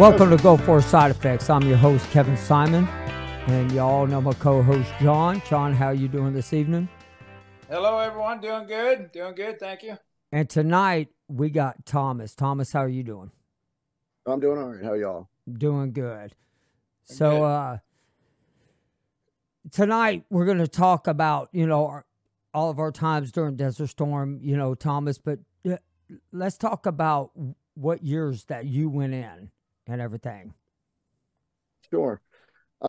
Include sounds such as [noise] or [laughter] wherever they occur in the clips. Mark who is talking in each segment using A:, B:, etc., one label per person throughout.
A: Welcome to Gulf War Side Effects. I'm your host, Kevin Simon, and y'all know my co-host, John. John, how you doing this evening?
B: Hello, everyone. Doing good. Doing good. Thank you.
A: And tonight we got Thomas. Thomas, how are you doing?
C: I'm doing all right. How y'all?
A: Doing good. So
B: Good.
A: uh tonight we're going to talk about, you know, our, all of our times during Desert Storm, you know, Thomas, but uh, let's talk about what years that you went in and everything.
C: Sure.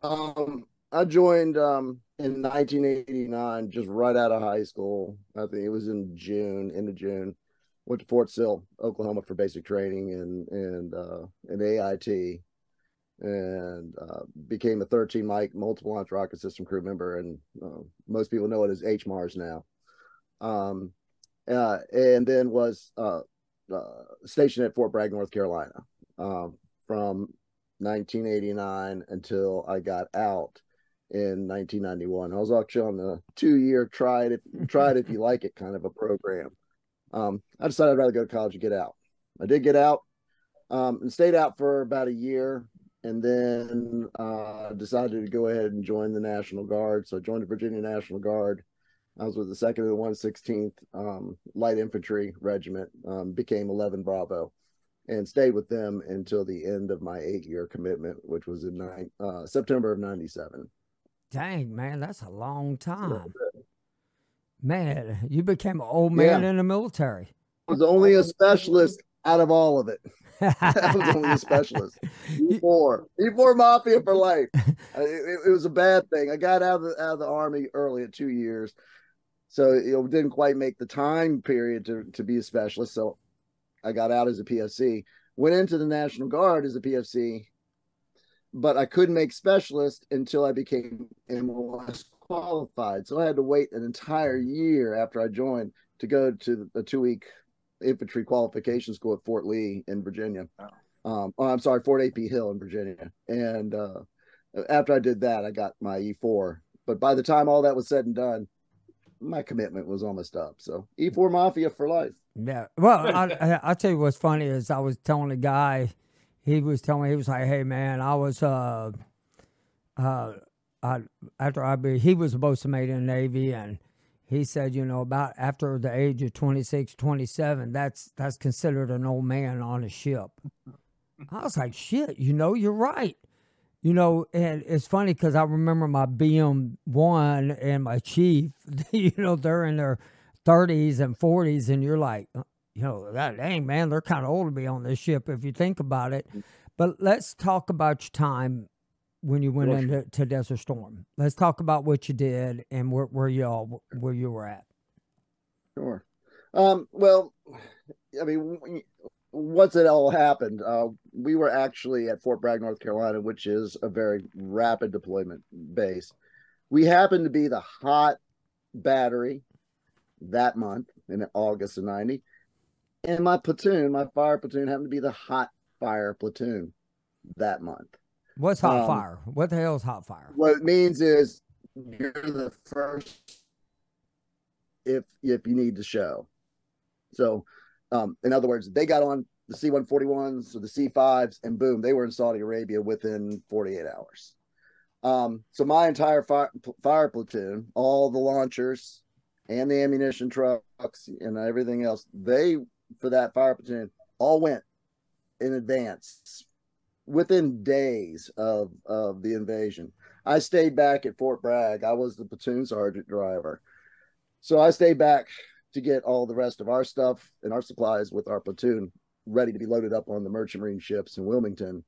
C: Um, I joined um in 1989, just right out of high school. I think it was in June, end of June. Went to Fort Sill, Oklahoma, for basic training and and uh, an AIT, and uh, became a 13 Mike multiple launch rocket system crew member. And uh, most people know it as HIMARS now. Um, uh, and then was uh, uh, stationed at Fort Bragg, North Carolina, um, from 1989 until I got out in 1991. I was actually on the two-year try it if try it if you [laughs] like it kind of a program. Um, I decided I'd rather go to college and get out. I did get out um, and stayed out for about a year, and then uh, decided to go ahead and join the National Guard. So I joined the Virginia National Guard. I was with the Second and One Sixteenth um, Light Infantry Regiment. Um, became 11 Bravo and stayed with them until the end of my eight year commitment, which was in nine, uh, September of 97.
A: Dang, man, that's a long time. Man, you became an old man
C: Yeah.
A: in the military.
C: I was only a specialist out of all of it. [laughs] I was only a specialist. [laughs] E4, E4 Mafia for life. [laughs] I- It, it was a bad thing. I got out of the out of the army early at two years, so it didn't quite make the time period to to be a specialist. So I got out as a PFC. Went into the National Guard as a PFC, but I couldn't make specialist until I became MOS qualified. So I had to wait an entire year after I joined to go to the two week infantry qualification school at Fort Lee in Virginia. Um, oh, I'm sorry, Fort AP Hill in Virginia. And uh, after I did that, I got my E4. But by the time all that was said and done, my commitment was almost up. So E4 Mafia for life.
A: Yeah. Well, [laughs] I, I tell you what's funny is I was telling a guy, he was telling me he was like, "Hey man, I was uh uh I after I be he was supposed to make in the Navy and he said, you know, about after the age of 26, 27, that's that's considered an old man on a ship. I was like, shit, you know, you're right. You know, and it's funny because I remember my BM one and my chief, [laughs] you know, they're in their 30s and 40s, and you're like, uh, you know, that dang man, they're kind of old to be on this ship if you think about it. But let's talk about your time when you went into to Desert Storm. Let's talk about what you did and where where you all where you were at.
C: Sure. Um, well, I mean, once it all happened, uh, we were actually at Fort Bragg, North Carolina, which is a very rapid deployment base. We happened to be the hot battery that month in August of 90. And my platoon, my fire platoon, happened to be the hot fire platoon that month.
A: What's hot
C: Um,
A: fire? What the hell is hot fire?
C: What it means is you're the first if if you need to show. So, um, in other words, they got on the C-141s or the C-5s, and boom, they were in Saudi Arabia within 48 hours. Um, so my entire fire, fire platoon, all the launchers and the ammunition trucks and everything else, they for that fire platoon all went in advance within days of of the invasion. I stayed back at Fort Bragg. I was the platoon sergeant driver. So I stayed back to get all the rest of our stuff and our supplies with our platoon ready to be loaded up on the merchant marine ships in Wilmington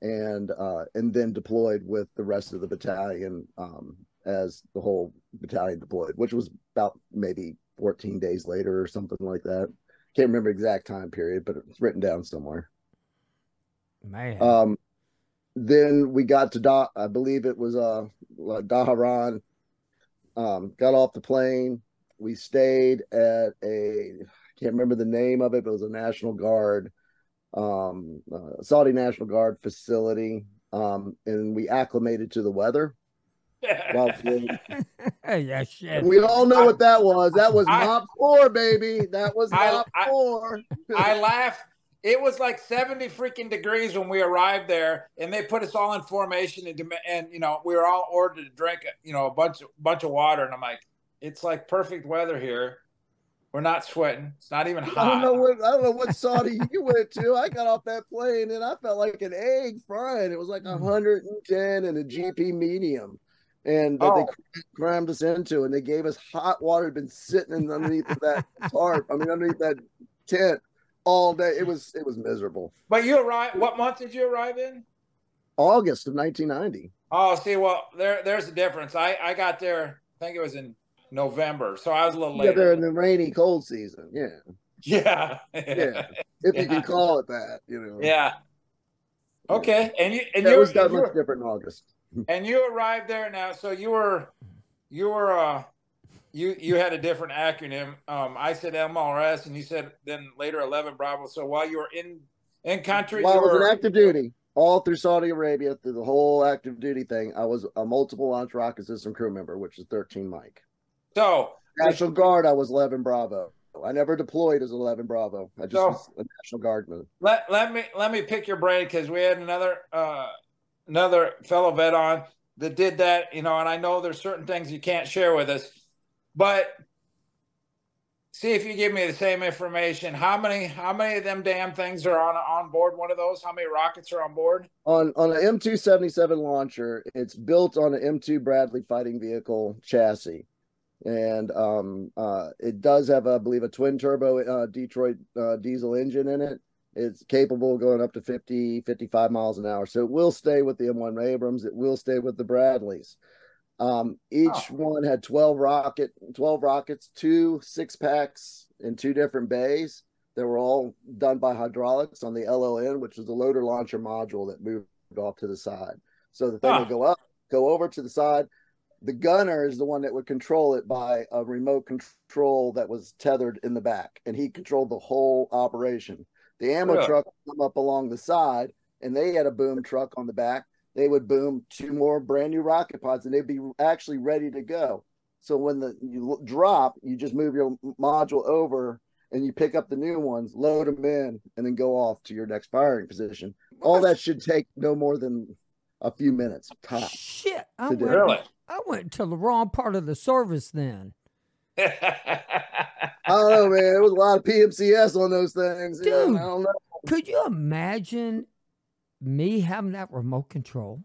C: and uh, and then deployed with the rest of the battalion um, as the whole battalion deployed, which was about maybe 14 days later or something like that. Can't remember exact time period, but it's written down somewhere.
A: Man.
C: Um, then we got to da- I believe it was uh Dhahran. Um, got off the plane. We stayed at a I can't remember the name of it, but it was a National Guard, um, uh, Saudi National Guard facility. Um, and we acclimated to the weather. While [laughs] [laughs]
A: yeah, shit.
C: we all know what that was. That was
B: I-
C: MOPP Four, baby. That was
B: I-
C: MOPP
B: I-
C: Four.
B: I laugh. it was like 70 freaking degrees when we arrived there and they put us all in formation and, and you know we were all ordered to drink you know a bunch of bunch of water and i'm like it's like perfect weather here we're not sweating it's not even hot
C: I don't know what I don't know what Saudi you [laughs] went to. I got off that plane and I felt like an egg frying. It was like 110 mm. and a GP medium, and that
B: Oh.
C: they crammed us into, and they gave us hot water. Had been sitting in underneath that [laughs] tarp. I mean, underneath that tent all day. It was it was miserable.
B: but you arrived what month did you arrive in
C: August of 1990.
B: oh see well there there's a difference i i got there i think it was in november so i was a little
C: Yeah, they're
B: later
C: in the rainy, cold season. Yeah, [laughs]
B: yeah
C: yeah, if you can [laughs] call it that. You know.
B: yeah okay and you and
C: Yeah,
B: you
C: it was that much different in August.
B: And you arrived there now so you were you were uh you you had a different acronym um i said MLRS and you said then later 11 bravo so while you were in in country
C: While I
B: you
C: was in active duty, all through Saudi Arabia, through the whole active duty thing, I was a multiple launch rocket system crew member, which is 13 Mike.
B: so
C: National Guard, I was 11 Bravo. I never deployed as 11 Bravo. I just
B: So-
C: was a National Guardman.
B: let let me let me pick your brain because we had another uh another fellow vet on that did that you know and i know there's certain things you can't share with us but see if you give me the same information how many how many of them damn things are on on board one of those how many rockets are on board
C: On on an M277 launcher, it's built on an M2 Bradley fighting vehicle chassis. And um, uh, it does have, I believe, a twin turbo uh, Detroit uh, diesel engine in it. It's capable of going up to 50, 55 miles an hour. So it will stay with the M1 Abrams. It will stay with the Bradleys. Um, each
B: Oh.
C: one had 12 rocket, 12 rockets, two six packs in two different bays. They were all done by hydraulics on the LLM, which is the loader launcher module that moved off to the side. So the thing
B: Ah.
C: would go up, go over to the side. The gunner is the one that would control it by a remote control that was tethered in the back, and he controlled the whole operation. The ammo
B: Really?
C: truck would come up along the side, and they had a boom truck on the back. They would boom two more brand new rocket pods, and they'd be actually ready to go. So when the you drop, you just move your module over, and you pick up the new ones, load them in, and then go off to your next firing position. All that should take no more than a few minutes top.
A: Shit, I went,
B: really
A: I went to the wrong part of the service then. [laughs]
C: I don't know, man. It was a lot of PMCS on those things. Yeah,
A: Dude.
C: I don't know.
A: Could you imagine me having that remote control?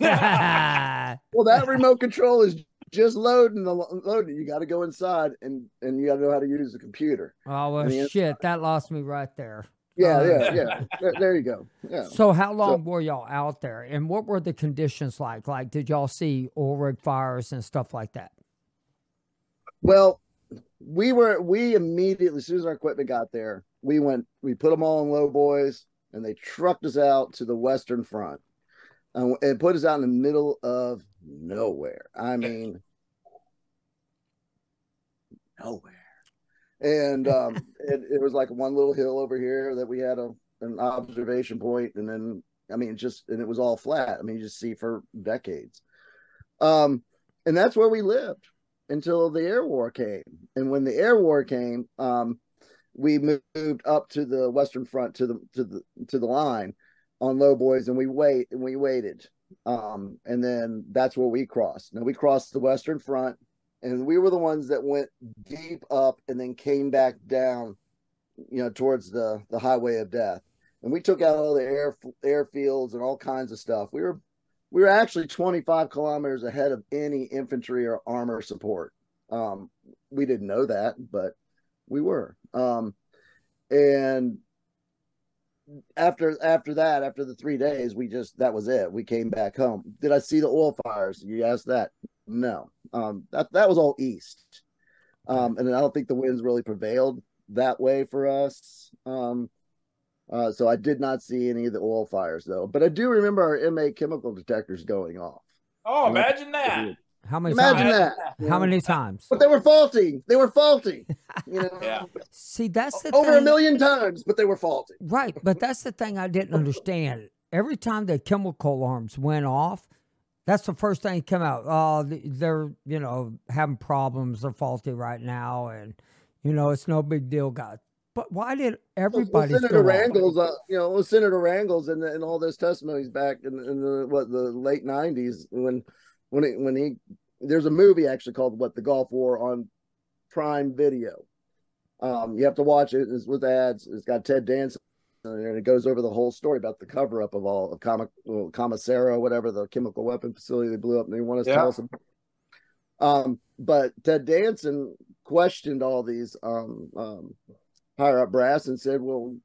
A: oh, [laughs] [laughs]
C: Well, that remote control is just loading the loading. You got to go inside and and you got to know how to use the computer.
A: well,
C: On the
A: shit, that lost me right there.
C: Yeah,
A: Uh,
C: yeah, yeah. There, there you go. Yeah.
A: So, how long were y'all out there, and what were the conditions like? Like, did y'all see oil rig fires and stuff like that?
C: Well, we were we immediately as soon as our equipment got there, we went we put them all in low boys and they trucked us out to the western front and, and put us out in the middle of nowhere. I mean, nowhere. And um, [laughs] it, it was like one little hill over here that we had a an observation point, and then I mean, just and it was all flat. I mean, you just see for decades. Um, and that's where we lived until the air war came. And when the air war came, um, we moved up to the western front to the to the to the line on low boys, and we wait and we waited. Um, and then that's where we crossed. Now we crossed the western front, and we were the ones that went deep up and then came back down, you know, towards the the highway of death. And we took out all the air airfields and all kinds of stuff. We were we were actually 25 kilometers ahead of any infantry or armor support. Um, we didn't know that, but we were. Um, and after after that, after the three days, we just that was it. We came back home. Did I see the oil fires? You asked that. No. Um, that that was all east. Um, and I don't think the winds really prevailed that way for us. Um, uh, so I did not see any of the oil fires though, but I do remember our MA chemical detectors going off.
B: oh, imagine that.
A: How many
C: Imagine
A: times?
C: that.
A: How many times?
C: But they were faulty. They were faulty. [laughs] You know,
B: Yeah.
A: See, that's the
C: over
A: thing.
C: a million times, but they were faulty.
A: Right, but that's the thing I didn't understand. Every time the chemical alarms went off, that's the first thing that came out. Oh, they're you know having problems. They're faulty right now, and you know it's no big deal, guys. But why did everybody?
C: Well, Senator Rangels, uh, you know, Senator Rangels and and all those testimonies back in, in the what the late '90s when when he when he there's a movie actually called what the Gulf War on Prime Video. Um, you have to watch it. It's with ads. It's got Ted Danson and it goes over the whole story about the cover up of all of comic well, Khamisiyah, whatever the chemical weapon facility they blew up. And they want us yeah. to tell us. About. Um, but Ted Danson questioned all these um, um, higher up brass and said, "Well,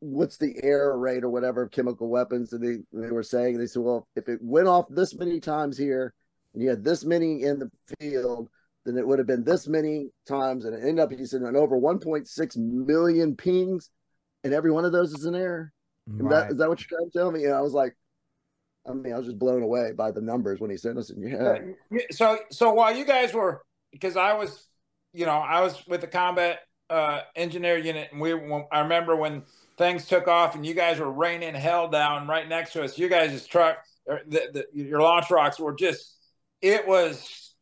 C: what's the error rate or whatever of chemical weapons?" And they they were saying they said, "Well, if it went off this many times here, and you had this many in the field." Then it would have been this many times, and it ended up he said an over 1.6 million pings and every one of those is an error. Right. That, is that what you're trying to tell me? And I was like, I mean, I was just blown away by the numbers when he sent us. And yeah.
B: So, so while you guys were, because I was, you know, I was with the combat uh, engineer unit, and we, I remember when things took off, and you guys were raining hell down right next to us. You guys' truck, the, the, your launch rocks were just, it was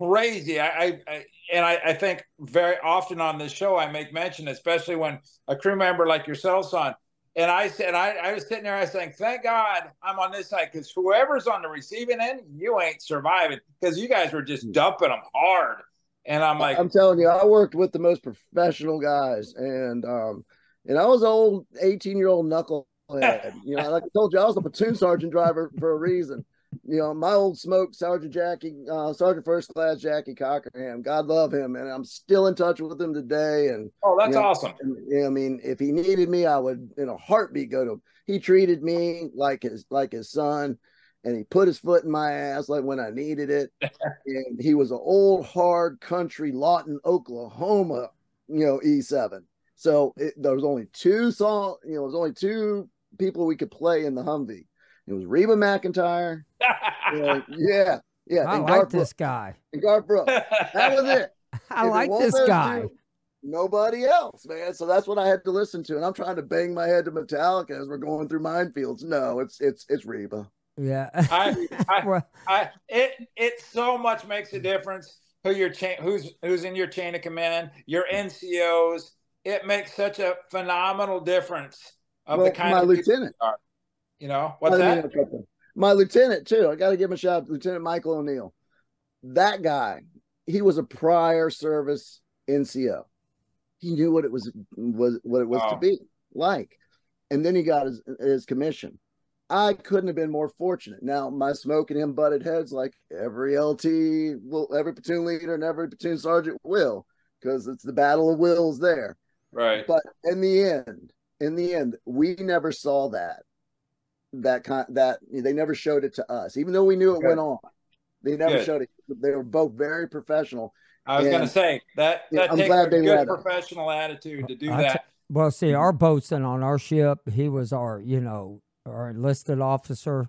B: crazy. I, I, I and I, I, think very often on this show I make mention, especially when a crew member like yourself's on. And I said, I, I was sitting there, I was saying, thank God I'm on this side because whoever's on the receiving end, you ain't surviving because you guys were just hmm. dumping them hard. And I'm like,
C: I'm telling you, I worked with the most professional guys, and um, and I was an old 18 year old knucklehead. you know, like I told you, I was a platoon sergeant driver for a reason you know, my old smoke, Sergeant Jackie, uh, Sergeant First Class Jackie Cockerham. God love him, and I'm still in touch with him today. And
B: oh, that's
C: you know,
B: awesome.
C: And, I mean, if he needed me, I would in a heartbeat go to him. He treated me like his like his son, and he put his foot in my ass like when I needed it. [laughs] and he was an old hard country Lawton, Oklahoma, you know, E7. So it, there was only two song, you know, there was only two people we could play in the Humvee it was Reba McEntire. [laughs] yeah, yeah.
A: I like this guy.
C: And Garth Brooks. That was it. [laughs]
A: I if like this guy. Two,
C: nobody else, man. So that's what I had to listen to. And I'm trying to bang my head to Metallica as we're going through minefields. No, it's it's it's Reba.
A: Yeah.
B: I, I, [laughs] I, it it so much makes a difference who your chain who's who's in your chain of command, your NCOs. It makes such a phenomenal difference of well, the kind
C: my
B: of
C: lieutenant.
B: You know what's that?
C: My lieutenant too. I got to give him a shout, to Lieutenant Michael O'Neill. That guy, he was a prior service NCO. He knew what it was was what it was oh. to be like, and then he got his his commission. I couldn't have been more fortunate. Now, my smoke and him butted heads like every LT will, every platoon leader and every platoon sergeant will, because it's the battle of wills there.
B: Right.
C: But in the end, in the end, we never saw that that kind that they never showed it to us, even though we knew it okay. went on. They never good. showed it. They were both very professional.
B: I was going to say that that I'm takes glad a they good professional it. attitude to do that. T-
A: well, see, our boatswain on our ship, he was our, you know, our enlisted officer,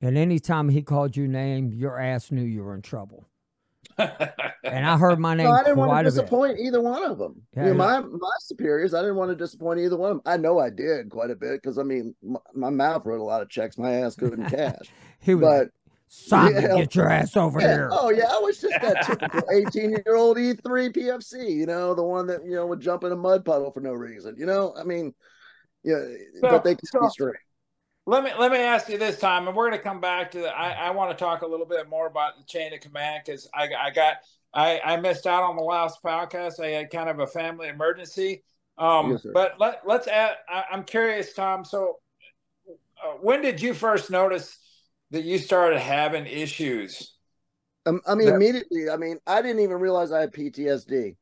A: and anytime he called you name, your ass knew you were in trouble [laughs] and I heard my name. No,
C: I didn't want to disappoint either one of them. Yeah, you know, my my superiors, I didn't want to disappoint either one of them. I know I did quite a bit because I mean, my, my, mouth wrote a lot of checks my ass couldn't [laughs] cash.
A: he was, but Simon, yeah, get your ass over
C: yeah,
A: here.
C: Oh yeah, I was just that [laughs] typical eighteen-year-old E three PFC. You know, the one that you know would jump in a mud puddle for no reason. You know, I mean, yeah, so, but they can so, be straight.
B: Let me let me ask you this time, and we're going to come back to. The, I, I want to talk a little bit more about the chain of command because I, I got I, I missed out on the last podcast. I had kind of a family emergency. Um, yes, but let let's add. I, am curious, Tom. So, uh, when did you first notice that you started having issues?
C: Um, I mean, that- immediately. I mean, I didn't even realize I had PTSD.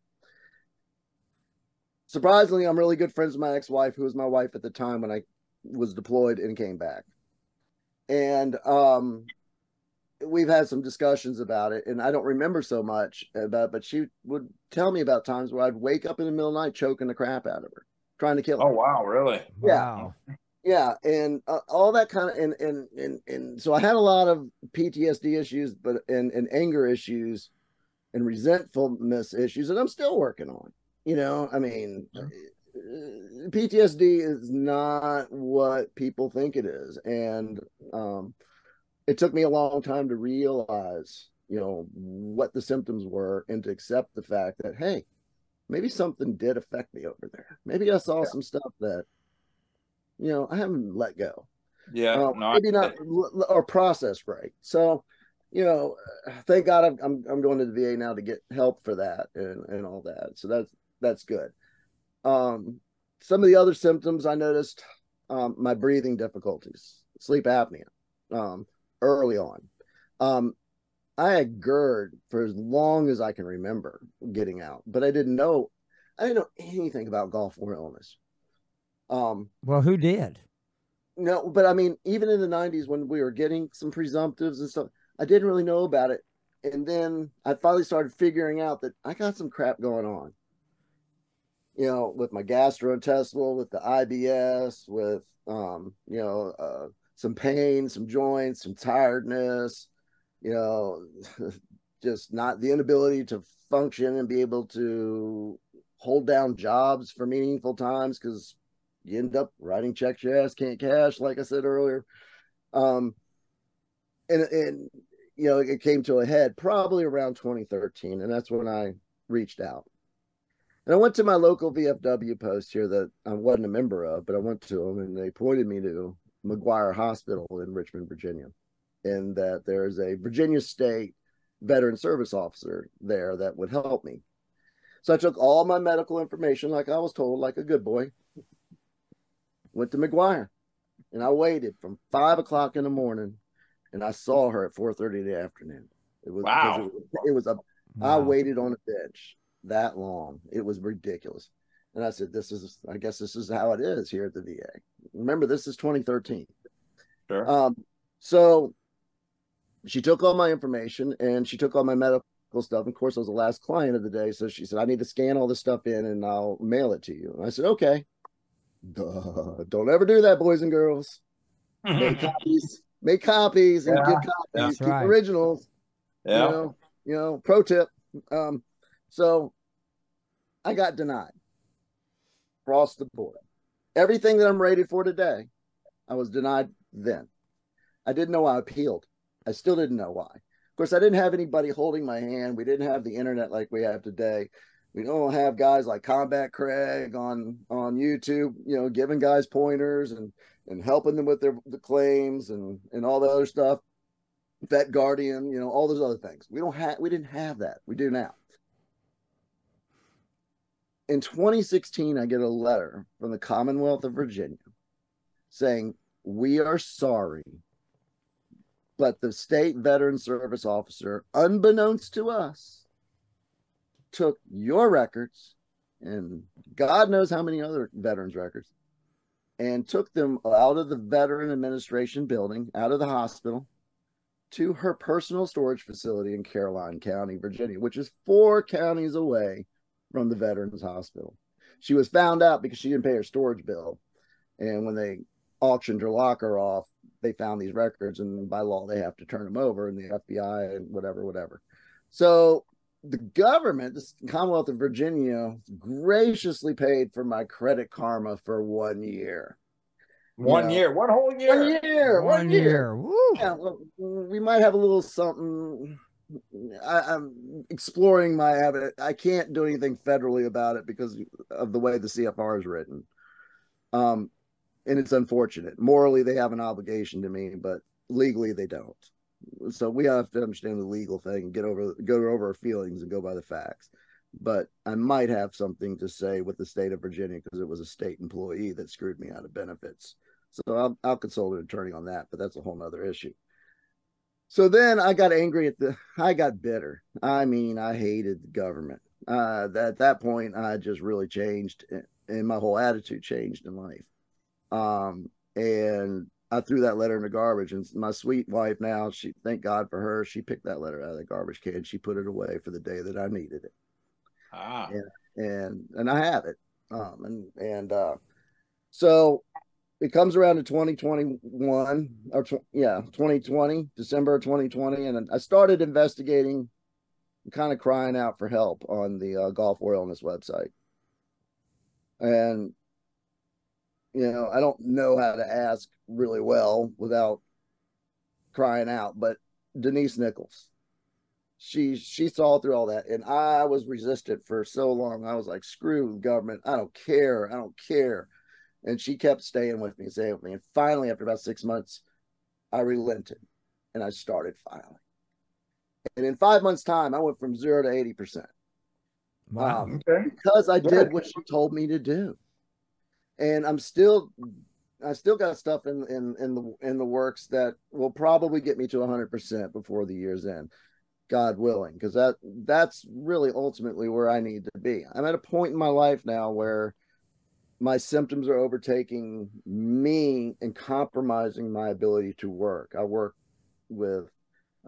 C: Surprisingly, I'm really good friends with my ex-wife, who was my wife at the time when I was deployed and came back. And um, we've had some discussions about it, and I don't remember so much about. But she would tell me about times where I'd wake up in the middle of the night choking the crap out of her, trying to kill her.
B: Oh wow, really?
C: Yeah. Wow. Yeah, and uh, all that kind of and, and and and so I had a lot of PTSD issues, but and and anger issues, and resentfulness issues, that I'm still working on. You know, I mean, PTSD is not what people think it is, and um, it took me a long time to realize, you know, what the symptoms were, and to accept the fact that hey, maybe something did affect me over there. Maybe I saw
B: Yeah.
C: some stuff that, you know, I haven't let go.
B: Yeah,
C: Uh,
B: no, I-
C: maybe not l- or processed right. So, you know, thank God I'm, I'm I'm going to the VA now to get help for that and and all that. So that's that's good. Um, some of the other symptoms I noticed, um, my breathing difficulties, sleep apnea, um, early on. Um, I had GERD for as long as I can remember getting out, but I didn't know I didn't know anything about Gulf War illness. Um,
A: Well, who did?
C: no, but I mean, even in the '90s when we were getting some presumptives and stuff, I didn't really know about it. And then I finally started figuring out that I got some crap going on. You know, with my gastrointestinal, with the IBS, with um, you know, uh, some pain, some joints, some tiredness. You know, [laughs] just not the inability to function and be able to hold down jobs for meaningful times because you end up writing checks your ass can't cash, like I said earlier. Um, and and you know it came to a head probably around 2013, and that's when I reached out. And I went to my local VFW post here that I wasn't a member of, but I went to them and they pointed me to McGuire Hospital in Richmond, Virginia, and that there's a Virginia State veteran service officer there that would help me. So I took all my medical information, like I was told, like a good boy, went to McGuire, and I waited from five o'clock in the morning, and I saw her at four thirty in the afternoon. It was
B: Wow.
C: It was, it was a. I
A: Wow.
C: waited on a bench that long. It was ridiculous, and I said, "This is. I guess this is how it is here at the VA." Remember, this is 2013.
B: sure.
C: Um, so she took all my information and she took all my medical stuff. Of course, I was the last client of the day. So she said, I need to scan all this stuff in and I'll mail it to you. And I said, okay. Duh. Don't ever do that, boys and girls. Make copies, make copies and
B: Yeah.
C: give copies, keep
A: right.
C: originals.
B: yeah.
C: You know, you know, pro tip. Um, so I got denied across the board. Everything that I'm rated for today, I was denied then. I didn't know I appealed. I still didn't know why. Of course, I didn't have anybody holding my hand. We didn't have the internet like we have today. We don't have guys like Combat Craig on on YouTube, you know, giving guys pointers and and helping them with their the claims and and all the other stuff. Vet Guardian, you know, all those other things. We don't have we didn't have that. We do now. In 2016, I get a letter from the Commonwealth of Virginia saying, We are sorry, but the state veteran service officer, unbeknownst to us, took your records and God knows how many other veterans' records and took them out of the Veteran Administration building, out of the hospital, to her personal storage facility in Caroline County, Virginia, which is four counties away from the Veterans Hospital. She was found out because she didn't pay her storage bill. And when they auctioned her locker off, they found these records, and by law, they have to turn them over, and the FBI and whatever, whatever. So the government, the Commonwealth of Virginia, graciously paid for my credit karma for one year.
B: One
C: Yeah.
B: year, one whole year.
C: One year,
A: One year. Woo.
C: yeah, well, we might have a little something. I, I'm exploring my habit. I can't do anything federally about it because of the way the CFR is written. Um, and it's unfortunate. Morally, they have an obligation to me, but legally, they don't. So we have to understand the legal thing and get over go over our feelings and go by the facts. But I might have something to say with the state of Virginia because it was a state employee that screwed me out of benefits. So I'll, I'll consult an attorney on that, but that's a whole nother issue. So then I got angry at the, I got bitter. I mean, I hated the government. Uh, at that point, I just really changed and my whole attitude changed in life. Um, and I threw that letter in the garbage. And my sweet wife now, she, thank God for her, she picked that letter out of the garbage can. She put it away for the day that I needed it
B: Ah,
C: and and I have it. Um, and and uh, so it comes around to 2021 or tw- yeah, 2020, December of 2020, and I started investigating, kind of crying out for help on the uh, Gulf War Illness website. And you know, I don't know how to ask really well without crying out, but Denise Nichols she she saw through all that and i was resistant for so long. I was like screw government. I don't care. I don't care and she kept staying with me staying with me and finally after about six months i relented and i started filing and in five months time i went from zero to 80 percent
A: Wow.
C: um,
B: Okay.
C: because i
B: Good.
C: did what she told me to do and i'm still i still got stuff in in in the in the works that will probably get me to 100 percent before the year's end God willing, because that that's really ultimately where I need to be. I'm at a point in my life now where my symptoms are overtaking me and compromising my ability to work. I work with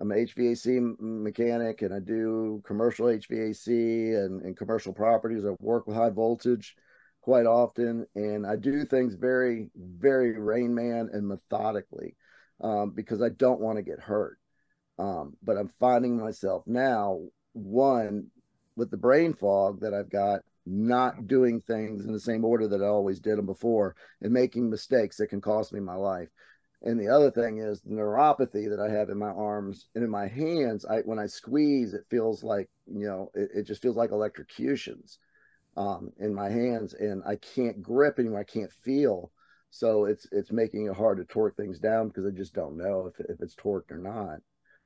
C: I'm an HVAC mechanic and I do commercial HVAC and, and commercial properties. I work with high voltage quite often and I do things very, very Rain Man and methodically um, because I don't want to get hurt. Um, but I'm finding myself now, one, with the brain fog that I've got, not doing things in the same order that I always did them before and making mistakes that can cost me my life. And the other thing is the neuropathy that I have in my arms and in my hands. I when I squeeze, it feels like you know, it, it just feels like electrocutions um, in my hands, and I can't grip anymore. I can't feel. So it's it's making it hard to torque things down because I just don't know if if it's torqued or not.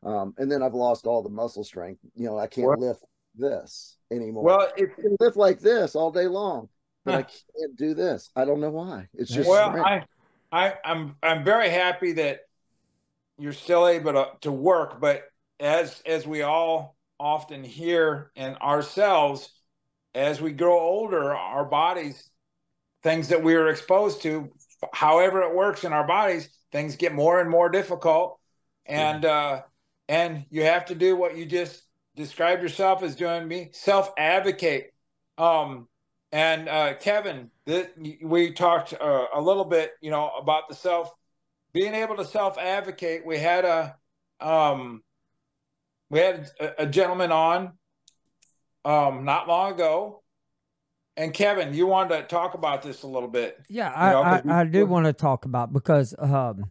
C: Um, and then I've lost all the muscle strength. You know, I can't
B: Well-
C: lift this anymore.
B: Well, it,
C: I can lift like this all day long, but I can't do this. I don't know why. It's just
B: well. I, I, I'm, I'm very happy that you're still able to, to work. But as, as we all often hear and ourselves, as we grow older, our bodies, things that we are exposed to, however it works in our bodies, things get more and more difficult. And, uh, and you have to do what you just described yourself as doing me self advocate um and uh kevin th- we talked uh, a little bit you know about the self being able to self advocate we had a um we had a, a gentleman on um not long ago. And kevin you wanted to talk about this a little bit
A: Yeah,
B: You know,
A: I,
B: we-
A: I, I do want to talk about because um,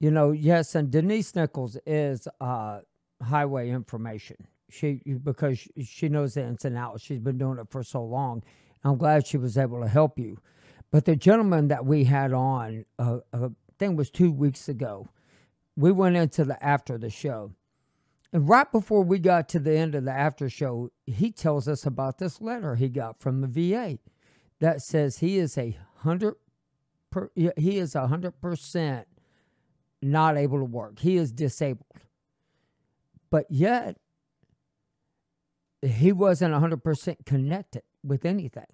A: you know, yes, and Denise Nichols is uh, highway information. She because she- knows the ins and outs. She's been doing it for so long. I'm glad she was able to help you. But the gentleman that we had on, uh, uh, it was two weeks ago, we went into the after the show, and right before we got to the end of the after show, he tells us about this letter he got from the VA that says he is a hundred per, he is a hundred percent not able to work. He is disabled, but yet he wasn't hundred percent connected with anything.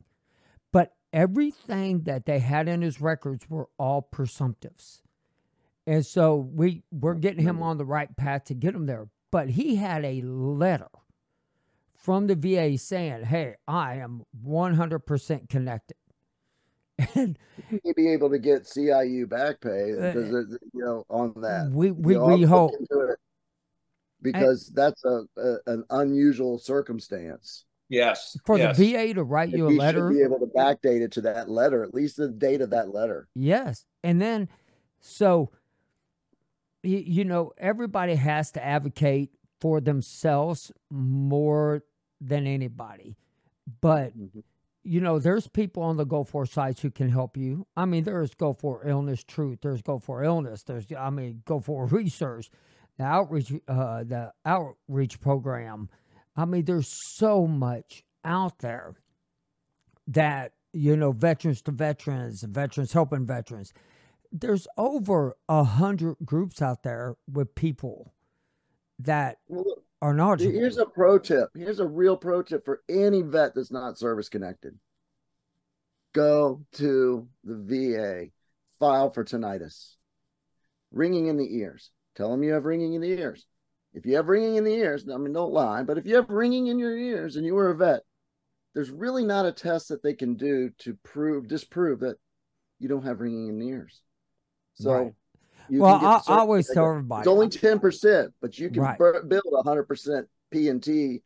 A: But everything that they had in his records were all presumptives, and so we we're getting him on the right path to get him there. But he had a letter from the VA saying, "Hey, I am one hundred percent connected." [laughs] And
C: You'd be able to get CIU back pay
A: Uh,
C: because it- you know on that.
A: we we, we hope
C: into it because that's a, a an unusual circumstance.
B: yes
A: for
B: yes.
A: the VA to write
C: And
A: you a
C: we
A: letter.
C: should be able to backdate it to that letter, at least the date of that letter.
A: Yes. And then, so, you, you know, everybody has to advocate for themselves more than anybody. But, mm-hmm. you know, there's people on the Gulf War sites who can help you. I mean, there's Gulf War Illness Truth, there's Gulf War Illness, there's, I mean, Gulf War Research, the outreach, uh, the outreach program. I mean, there's so much out there that you know veterans to veterans veterans helping veterans there's over a hundred groups out there with people that
C: Well,
A: are knowledgeable
C: here's a pro tip. Here's a real pro tip for any vet that's not service connected. Go to the VA, file for tinnitus, ringing in the ears. Tell them you have ringing in the ears. If you have ringing in the ears, I mean, don't lie, but if you have ringing in your ears and you were a vet, there's really not a test that they can do to prove, disprove that you don't have ringing in the ears. So,
A: Right. well I, I always tell everybody
C: it's only ten percent, but you can
A: Right.
C: bur- build a hundred percent P and T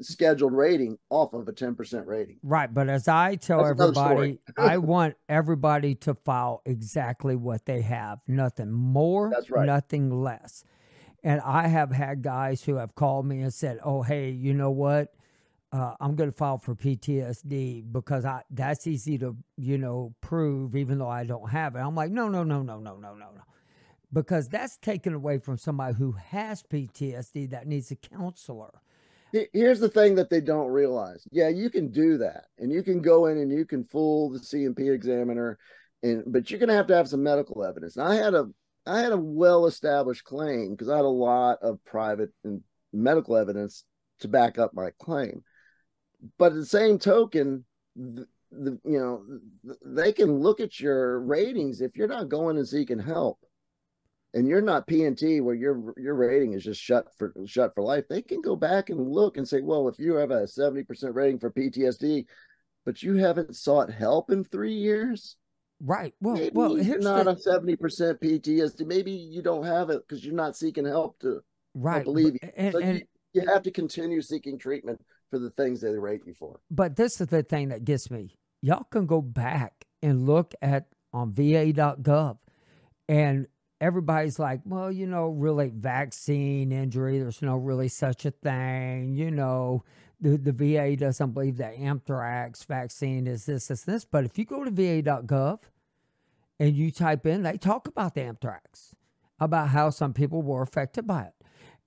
C: scheduled rating off of a ten percent rating.
A: right but as i tell
C: That's
A: everybody [laughs] i want everybody to file exactly what they have nothing more
C: That's right.
A: nothing less And I have had guys who have called me and said, "Oh, hey, you know what? Uh, I'm going to file for PTSD because I that's easy to you know prove, even though I don't have it." I'm like, "No, no, no, no, no, no, no, no," because that's taken away from somebody who has PTSD that needs a counselor.
C: Here's the thing that they don't realize. Yeah, you can do that, and you can go in and you can fool the C&P examiner, and but you're going to have to have some medical evidence. And I had a I had a well established claim because I had a lot of private and medical evidence to back up my claim. But at the same token, the, the you know they can look at your ratings if you're not going and seeking help and you're not PNT where your your rating is just shut for shut for life, they can go back and look and say, well, if you have a 70% rating for PTSD, but you haven't sought help in three years.
A: Right. Well,
C: maybe
A: well,
C: here's not the... a 70% PTSD. Maybe you don't have it because you're not seeking help to
A: right.
C: believe
A: but, and,
C: so
A: and,
C: you, you have to continue seeking treatment for the things they rate you for.
A: But this is the thing that gets me. Y'all can go back and look at on va.gov and everybody's like, well, you know, really vaccine injury, there's no really such a thing. You know, the, the VA doesn't believe that anthrax vaccine is this, this, this. But if you go to va.gov and you type in, they talk about the anthrax, about how some people were affected by it.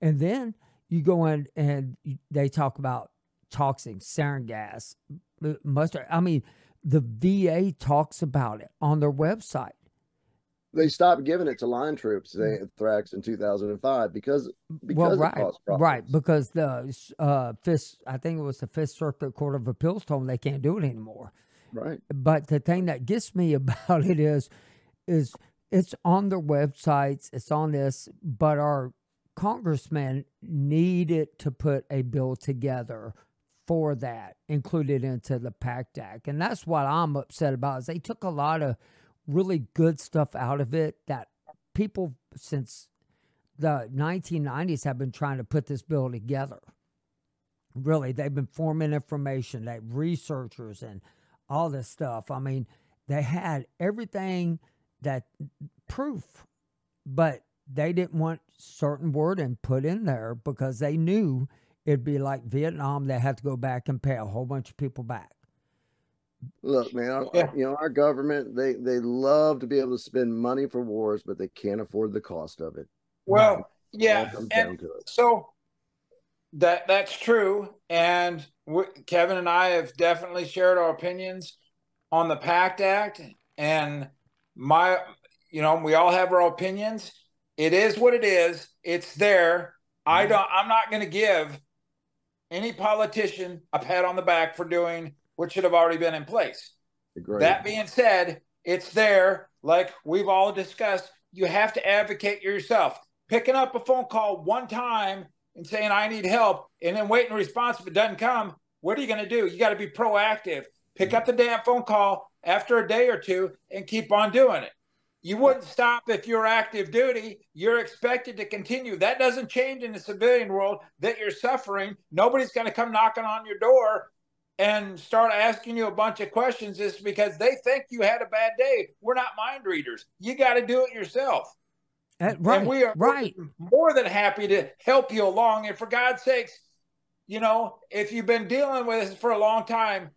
A: And then you go in and they talk about toxic sarin gas, mustard. I mean, the VA talks about it on their website
C: they stopped giving it to line troops mm. anthrax in 2005 because because
A: well, right right because the uh fifth i think it was the fifth circuit court of appeals told them they can't do it anymore.
C: Right.
A: But the thing that gets me [laughs] about it is is it's on their websites it's on this but our congressmen needed to put a bill together for that included into the pact act. And that's what i'm upset about is they took a lot of really good stuff out of it that people since the 1990s have been trying to put this bill together. Really, they've been forming information, they researchers and all this stuff. I mean, they had everything that proof, but they didn't want certain wording put in there because they knew it'd be like Vietnam. They had to go back and pay a whole bunch of people back.
C: Look, man, our, yeah. you know our government they they love to be able to spend money for wars, but they can't afford the cost of it.
B: Well, [laughs] yeah, and so that that's true, and Kevin and I have definitely shared our opinions on the Pact Act, and my, you know, we all have our opinions. It is what it is. It's there. I mm-hmm. don't. I'm not going to give any politician a pat on the back for doing which should have already been in place. Agreed. That being said, it's there. Like we've all discussed, you have to advocate yourself. Picking up a phone call one time and saying, I need help, and then waiting a response if it doesn't come, what are you going to do? You got to be proactive. Pick up the damn phone call after a day or two and keep on doing it. You wouldn't stop if you're active duty. You're expected to continue. That doesn't change in the civilian world that you're suffering. Nobody's going to come knocking on your door and start asking you a bunch of questions is because they think you had a bad day. We're not mind readers. You got to do it yourself.
A: Uh, right. And we are right.
B: more than happy to help you along. And for God's sakes, you know, if you've been dealing with this for a long time,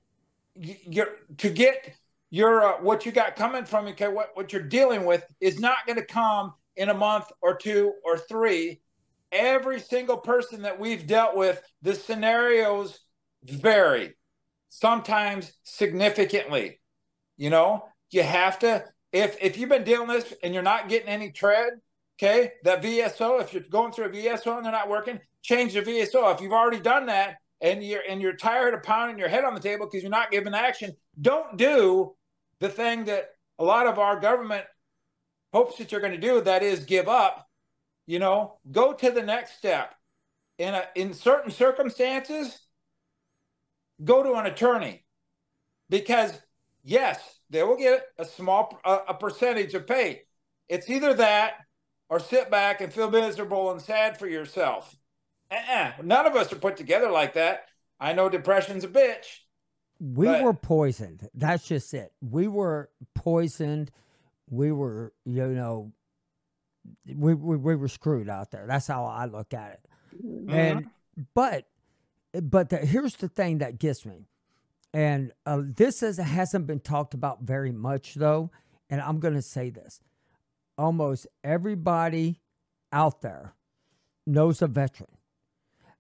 B: you're to get your uh, what you got coming from you, okay, what what you're dealing with is not going to come in a month or two or three. Every single person that we've dealt with, the scenarios vary sometimes significantly. You know, you have to if if you've been dealing this and you're not getting any tread, okay, that VSO, if you're going through a VSO and they're not working, change the VSO. If you've already done that and you're and you're tired of pounding your head on the table because you're not giving action, don't do the thing that a lot of our government hopes that you're going to do, that is give up. You know, go to the next step. In a, in certain circumstances, go to an attorney because yes, they will get a small a, a percentage of pay. It's either that or sit back and feel miserable and sad for yourself. Uh-uh. None of us are put together like that. I know depression's a bitch.
A: We but... were poisoned. That's just it. We were poisoned. We were, you know, we, we we were screwed out there. That's how I look at it.
B: Mm-hmm.
A: And but but the, here's the thing that gets me, and uh, this is, hasn't been talked about very much though. And I'm going to say this: almost everybody out there knows a veteran.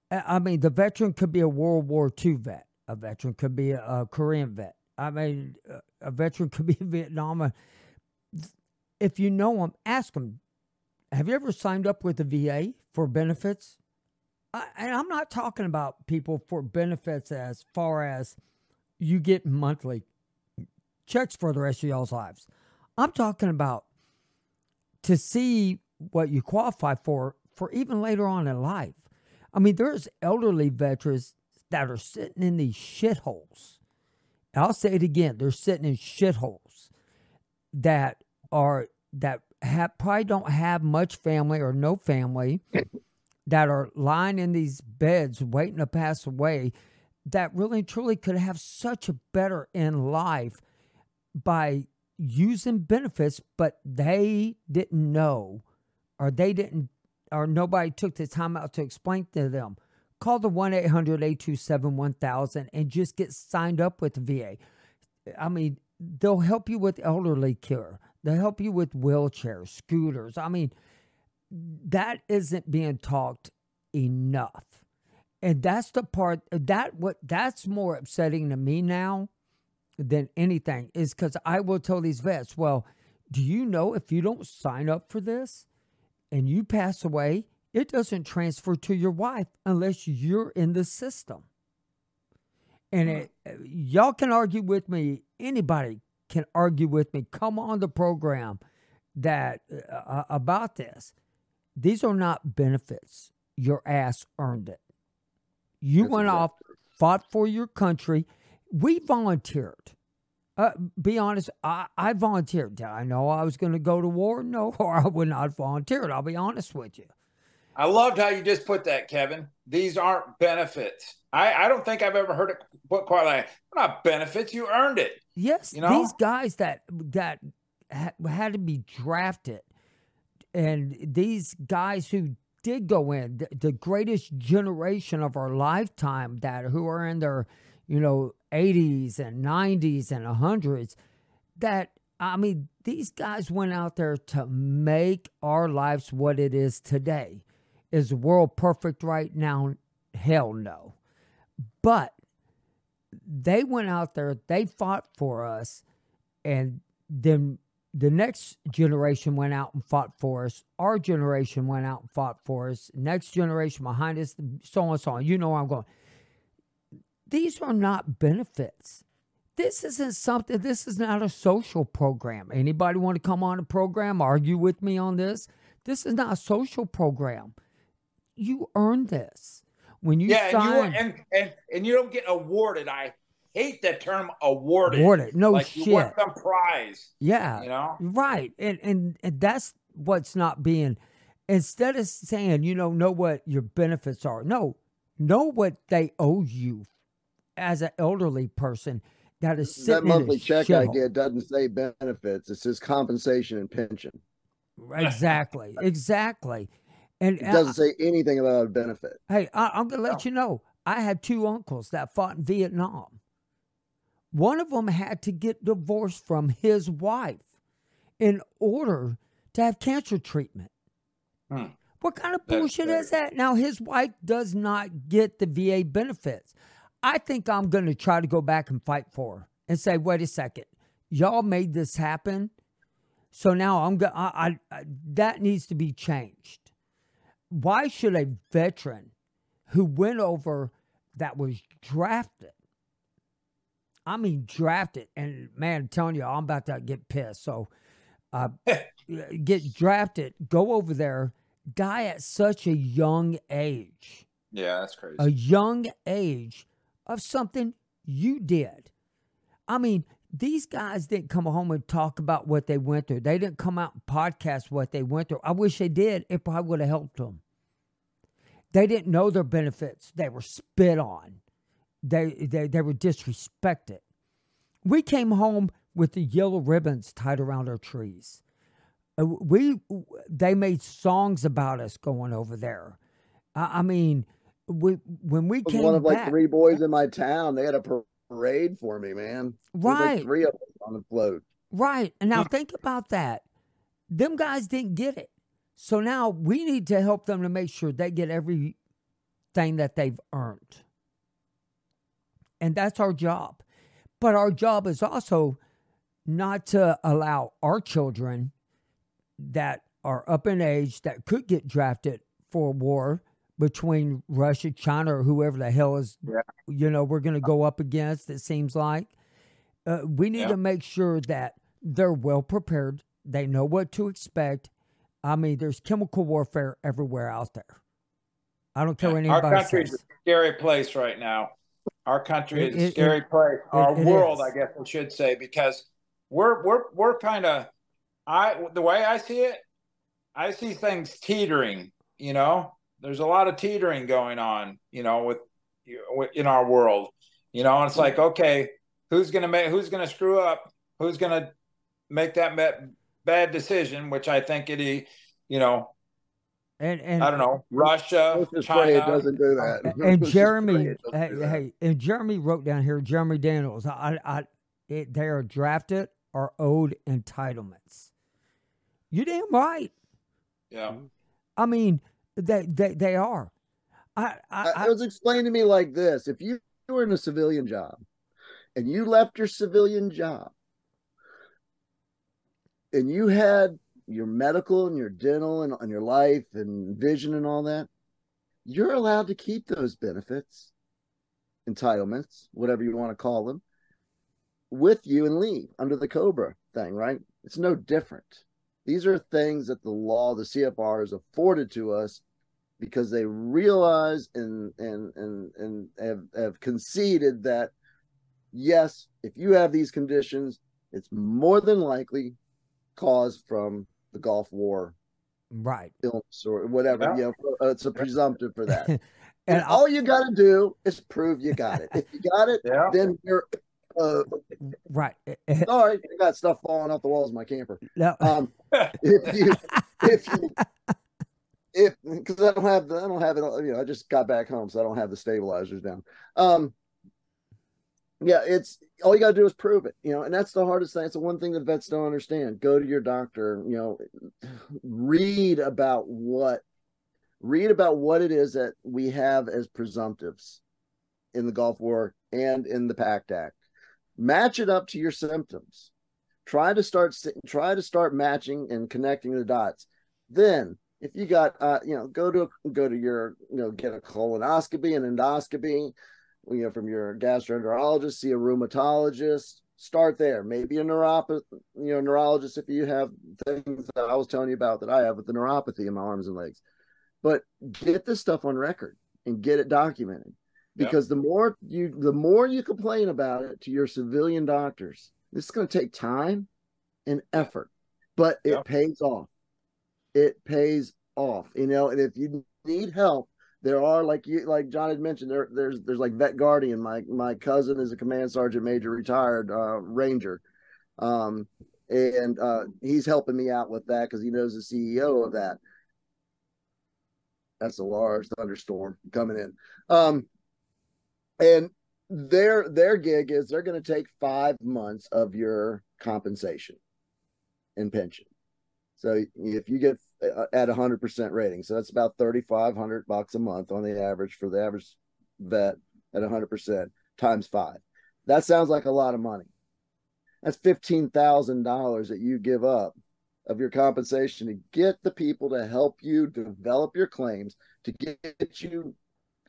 A: I mean, the veteran could be a World War II vet. A veteran could be a, a Korean vet. I mean, a veteran could be Vietnam. If you know them, ask them. Have you ever signed up with the VA for benefits? I, and I'm not talking about people for benefits as far as you get monthly checks for the rest of y'all's lives. I'm talking about to see what you qualify for for even later on in life. I mean, there's elderly veterans that are sitting in these shitholes. I'll say it again: they're sitting in shitholes that are that have probably don't have much family or no family that are lying in these beds waiting to pass away that really truly could have such a better in life by using benefits, but they didn't know or they didn't or nobody took the time out to explain to them. Call the 1 800 827 1000 and just get signed up with VA. I mean, they'll help you with elderly care, they'll help you with wheelchairs, scooters. I mean, that isn't being talked enough. And that's the part that what that's more upsetting to me now than anything is because I will tell these vets, well, do you know if you don't sign up for this and you pass away, it doesn't transfer to your wife unless you're in the system. And it, y'all can argue with me. Anybody can argue with me. Come on the program that uh, about this. These are not benefits. Your ass earned it. You
C: That's
A: went off, fought for your country. We volunteered. Uh, be honest, I, I volunteered. Did I know I was going to go to war? No, [laughs] or I would not have volunteered. I'll be honest with you.
B: I loved how you just put that, Kevin. These aren't benefits. I, I don't think I've ever heard it put quite like they're not benefits. You earned it.
A: Yes,
B: You know?
A: these guys that that ha- had to be drafted, and these guys who did go in, the, the greatest generation of our lifetime, that who are in their, you know, eighties and nineties and hundreds, that I mean, these guys went out there to make our lives what it is today. Is the world perfect right now? Hell no. But they went out there, they fought for us, and then the next generation went out and fought for us. Our generation went out and fought for us. Next generation behind us, so on and so on. You know where I'm going. These are not benefits. This isn't something, this is not a social program. Anybody want to come on a program, argue with me on this? This is not a social program. You earn this. When you
B: yeah,
A: sign,
B: and you and, and and you don't get awarded. I hate that term awarded.
A: Awarded. No
B: like
A: shit.
B: you want some prize.
A: yeah,
B: You know?
A: Right. And, and and that's what's not being instead of saying, you know, know what your benefits are. No, know what they owe you as an elderly person that is
C: that
A: sitting in a
C: monthly check
A: shithole.
C: I get doesn't say benefits. It says compensation and pension.
A: Exactly. [laughs] Exactly. And
C: It doesn't say anything about a benefit.
A: Hey, I, I'm gonna let you know. I had two uncles that fought in Vietnam. One of them had to get divorced from his wife in order to have cancer treatment.
B: Hmm.
A: What kind of bullshit is that? Now his wife does not get the VA benefits. I think I'm going to try to go back and fight for her and say, wait a second, y'all made this happen, so now I'm going. I, I that needs to be changed. Why should a veteran who went over that was drafted? I mean, drafted, and man, I'm telling you, I'm about to get pissed. So, uh, [laughs] get drafted, go over there, die at such a young age
B: Yeah, that's crazy.
A: a young age of something you did. I mean, these guys didn't come home and talk about what they went through. They didn't come out and podcast what they went through. I wish they did. It probably would have helped them. They didn't know their benefits. They were spit on. They they, they were disrespected. We came home with the yellow ribbons tied around our trees. Uh, we they made songs about us going over there. I, I mean, we when we
C: I was
A: came
C: one of like
A: back,
C: three boys in my town. They had a parade for me, man.
A: Right,
C: like three of us on the float.
A: right. And now think about that. Them guys didn't get it, so now we need to help them to make sure they get everything that they've earned, and that's our job. But our job is also not to allow our children that are up in age that could get drafted for war between Russia, China, or whoever the hell is,
B: Yeah.
A: you know, we're going to go up against, it seems like. Uh, we need
B: Yeah.
A: to make sure that they're well prepared. They know what to expect. I mean, there's chemical warfare everywhere out there. I don't care what
B: Our
A: anybody
B: country's a scary place right now. Our country
A: It-
B: is a
A: it-
B: scary place. Our
A: it
B: world,
A: is.
B: I guess I should say, because we're we're we're kind of I the way I see it, I see things teetering. You know, there's a lot of teetering going on. You know, with in our world. You know, and it's like, okay, who's gonna make who's gonna screw up? Who's gonna make that bad decision? Which I think it, is, you know,
A: And, and
B: I don't know, Russia,
C: Let's just pray it
B: China.
C: doesn't do that. [laughs]
A: And [laughs] Jeremy,
C: pray it doesn't
A: hey,
C: do that.
A: hey, and Jeremy wrote down here, Jeremy Daniels. I, I, it, they are drafted or owed entitlements. You damn right.
B: Yeah.
A: I mean, they, they, they are. I, I, uh,
C: I-
A: I
C: it was explained to me like this: if you were in a civilian job and you left your civilian job and you had your medical and your dental and, and your life and vision and all that, you're allowed to keep those benefits, entitlements, whatever you want to call them, with you and leave under the Cobra thing, right? It's no different. These are things that the law, the CFR, has afforded to us because they realize and and and and have, have conceded that yes, if you have these conditions, it's more than likely caused from the Gulf War
A: right.
C: illness or whatever.
B: Yeah.
C: You know, uh, it's a presumptive for that. [laughs]
A: and
C: and
A: I-
C: all you got to do is prove you got it. If you got it,
B: Yeah.
C: then you're. Uh,
A: right. [laughs]
C: Sorry, I got stuff falling off the walls of my camper.
A: no,
C: Um, [laughs] if you if you if because I don't have the I don't have it you know I just got back home so I don't have the stabilizers down. Um yeah, it's all you gotta do is prove it, you know, and that's the hardest thing. It's the one thing that vets don't understand. Go to your doctor, you know, read about what read about what it is that we have as presumptives in the Gulf War and in the Pact Act. Match it up to your symptoms try to start try to start matching and connecting the dots then if you got uh you know go to go to your you know get a colonoscopy an endoscopy you know from your gastroenterologist see a rheumatologist start there. Maybe a neuropathy you know neurologist if you have things that i was telling you about that i have with the neuropathy in my arms and legs. But get this stuff on record and get it documented.
B: Yep.
C: because the more you the more you complain about it to your civilian doctors this is going to take time and effort but it
B: Yep.
C: pays off. It pays off. You know and if you need help there are like you like john had mentioned there there's there's like vet guardian. My my cousin is a command sergeant major retired uh ranger. Um and uh he's helping me out with that because he knows the ceo of that. That's a large thunderstorm coming in. Um and their their gig is they're going to take five months of your compensation and pension so if you get uh, at 100% rating so that's about 3500 bucks a month on the average for the average vet at 100% times five. That sounds like a lot of money. That's $15000 that you give up of your compensation to get the people to help you develop your claims to get you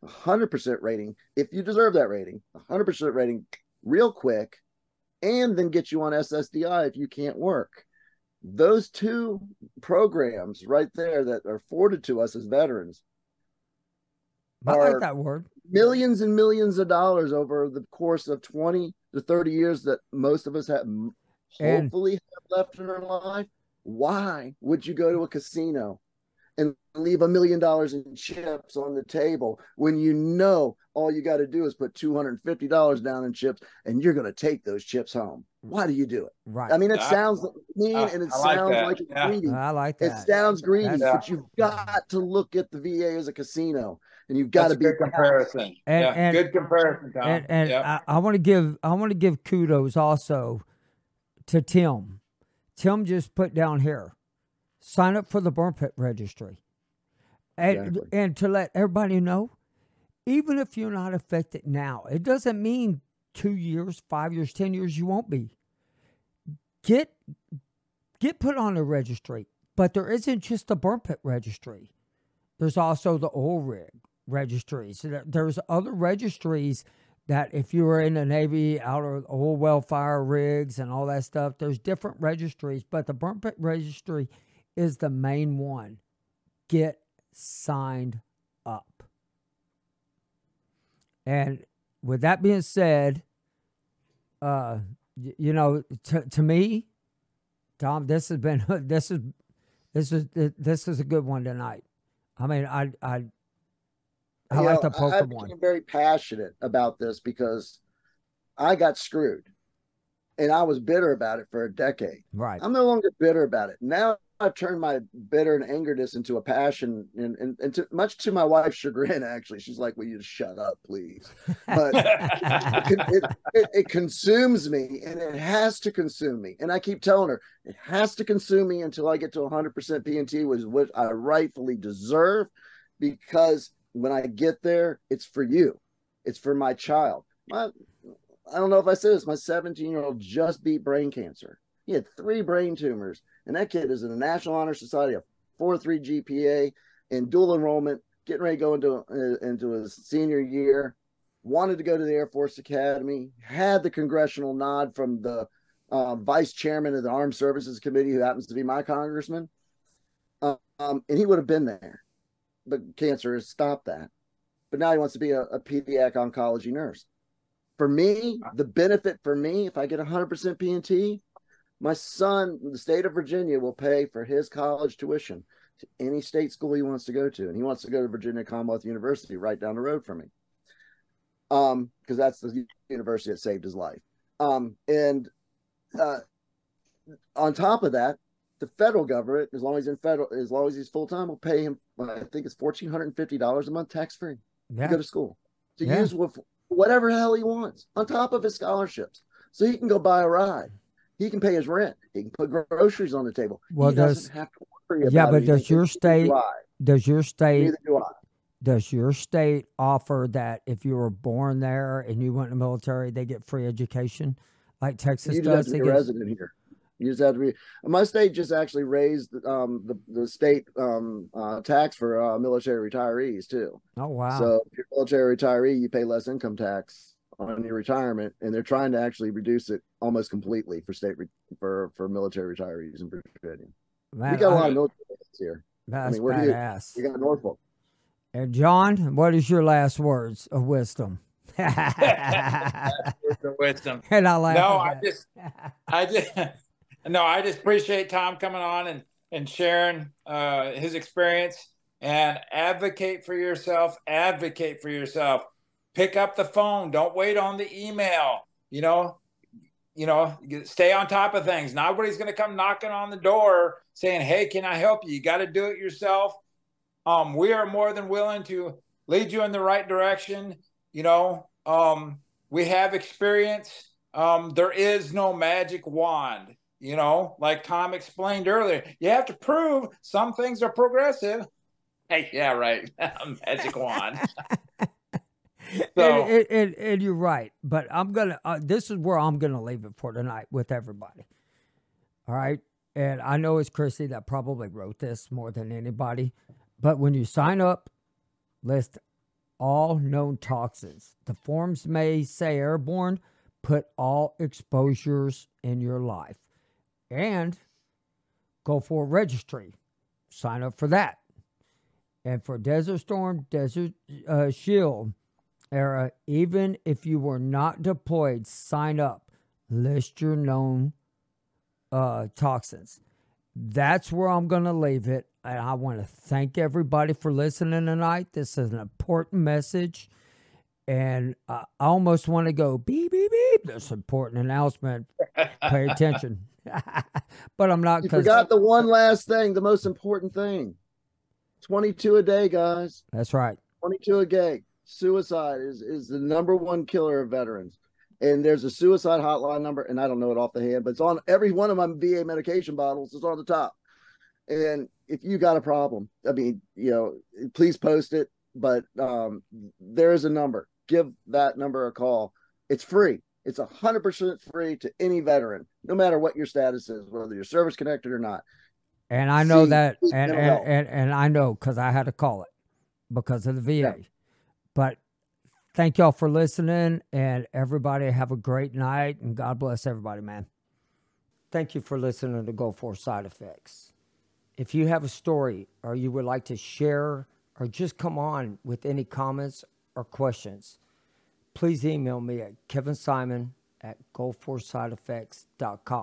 C: 100% rating if you deserve that rating 100% rating real quick and then get you on ssdi if you can't work those two programs right there that are afforded to us as veterans
A: I like that word.
C: millions and millions of dollars over the course of 20 to 30 years that most of us have m-
A: And-
C: hopefully have left in our life why would you go to a casino and leave a million dollars in chips on the table when you know all you got to do is put $250 down in chips and you're going to take those chips home. Why do you do it?
A: Right.
C: I mean, it
B: I-
C: sounds mean
B: I-
C: and it
B: I
C: sounds
B: that.
C: like it's
B: Yeah.
C: greedy.
A: I like that.
C: It sounds greedy,
A: That's-
C: but you've got to look at the VA as a casino and you've got
B: That's
C: to
B: a
C: be
B: good comparison.
A: And-
B: yeah,
A: and-
B: good comparison, Tom.
A: and and
B: Yep.
A: I, I want to give I want to give kudos also to Tim. Tim just put down here, sign up for the burn pit registry, and
C: Exactly.
A: and to let everybody know, even if you're not affected now, it doesn't mean two years, five years, ten years you won't be. Get get put on the registry, but there isn't just the burn pit registry. There's also the oil rig registries. There's other registries that if you were in the Navy, out of oil well fire rigs and all that stuff, there's different registries, but the burn pit registry is the main one. Get signed up. And with that being said, uh, y- you know, to, to me, Tom, this has been [laughs] this is this is this is a good one tonight. I mean, I I I
C: You
A: like
C: know,
A: the poker
C: I
A: one.
C: became very passionate about this because I got screwed and I was bitter about it for a decade.
A: Right.
C: I'm no longer bitter about it. Now I've turned my bitter and angerness into a passion and, and, and to, much to my wife's chagrin, actually. She's like, Will you just shut up, please? But it, it, it, consumes me and it has to consume me. And I keep telling her it has to consume me until I get to 100% P&T, which is what I rightfully deserve. Because when I get there, it's for you, it's for my child. My, I don't know if I said this, my 17 year old just beat brain cancer. He had three brain tumors, and that kid is in the National Honor Society, a 4 3 GPA, in dual enrollment, getting ready to go into, uh, into his senior year wanted to go to the Air Force Academy, had the congressional nod from the uh, vice chairman of the Armed Services Committee, who happens to be my congressman. Um, and he would have been there, but cancer has stopped that. But now he wants to be a, a pediatric oncology nurse. For me, the benefit for me, if I get 100% P&T, my son, the state of Virginia, will pay for his college tuition to any state school he wants to go to. And he wants to go to Virginia Commonwealth University right down the road from me um because that's the university that saved his life um and uh on top of that the federal government as long as he's in federal as long as he's full-time will pay him i think it's $1450 a month tax-free
A: yeah.
C: to go to school to
A: Yeah.
C: use with whatever hell he wants on top of his scholarships so he can go buy a ride he can pay his rent he can put groceries on the table
A: Well,
C: he
A: does-
C: doesn't have to worry about.
A: Yeah, but
C: anything,
A: does your state does your state
C: neither do I.
A: does your state offer that if you were born there and you went in the military, they get free education, like Texas
C: you just have
A: does?
C: to be a resident here. You just have to be. My state just actually raised um, the the state um, uh, tax for uh, military retirees too.
A: oh wow!
C: So if you're a military retiree, you pay less income tax on your retirement, and they're trying to actually reduce it almost completely for state re- for for military retirees in Virginia.
A: Man,
C: we got a
A: I-
C: lot of military vets here.
A: that's
C: mean, we're here.
A: badass.
C: We got Norfolk.
A: And John, what is your last words of wisdom? and [laughs]
B: Words of wisdom.
A: I laugh.
B: No, I just, I just, [laughs] no, I just appreciate Tom coming on and and sharing uh, his experience and advocate for yourself. Advocate for yourself. Pick up the phone. Don't wait on the email. You know, you know, stay on top of things. Nobody's going to come knocking on the door saying, "Hey, can I help you?" You got to do it yourself. Um, we are more than willing to lead you in the right direction. You know, um, we have experience. Um, there is no magic wand. You know, like Tom explained earlier, you have to prove some things are progressive. [laughs] Hey, yeah, right. [laughs] magic wand. [laughs] So-
A: and, and, and, you're right, but I'm gonna. Uh, this is where I'm gonna leave it for tonight with everybody. All right, and I know it's Chrissy that probably wrote this more than anybody, but when you sign up, list all known toxins. The forms may say airborne. Put all exposures in your life, and go for a registry. Sign up for that. And for Desert Storm, Desert uh, Shield era, even if you were not deployed, sign up. List your known uh, toxins. That's where I'm going to leave it. and I want to thank everybody for listening tonight. This is an important message, and I almost want to go beep beep beep. This important announcement. Pay [laughs] attention, [laughs] but I'm not
C: You
A: because
C: forgot the one last thing, the most important thing. 22 a day, guys.
A: that's right.
C: 22 a day. Suicide is is the number one killer of veterans. And there's a suicide hotline number, and I don't know it off the hand, but it's on every one of my VA medication bottles. It's on the top. And if you got a problem, I mean, you know, please post it. But um, there is a number. Give that number a call. It's free. It's a hundred percent free to any veteran, no matter what your status is, whether you're service connected or not.
A: And I know
C: See,
A: that, and and, and, and I know because I had to call it because of the VA.
C: Yeah.
A: Thank y'all for listening, and everybody have a great night, and God bless everybody, man. Thank you for listening to Gulf War Side Effects. If you have a story or you would like to share or just come on with any comments or questions, please email me at Kevin Simon at gulfwarsideeffects.com.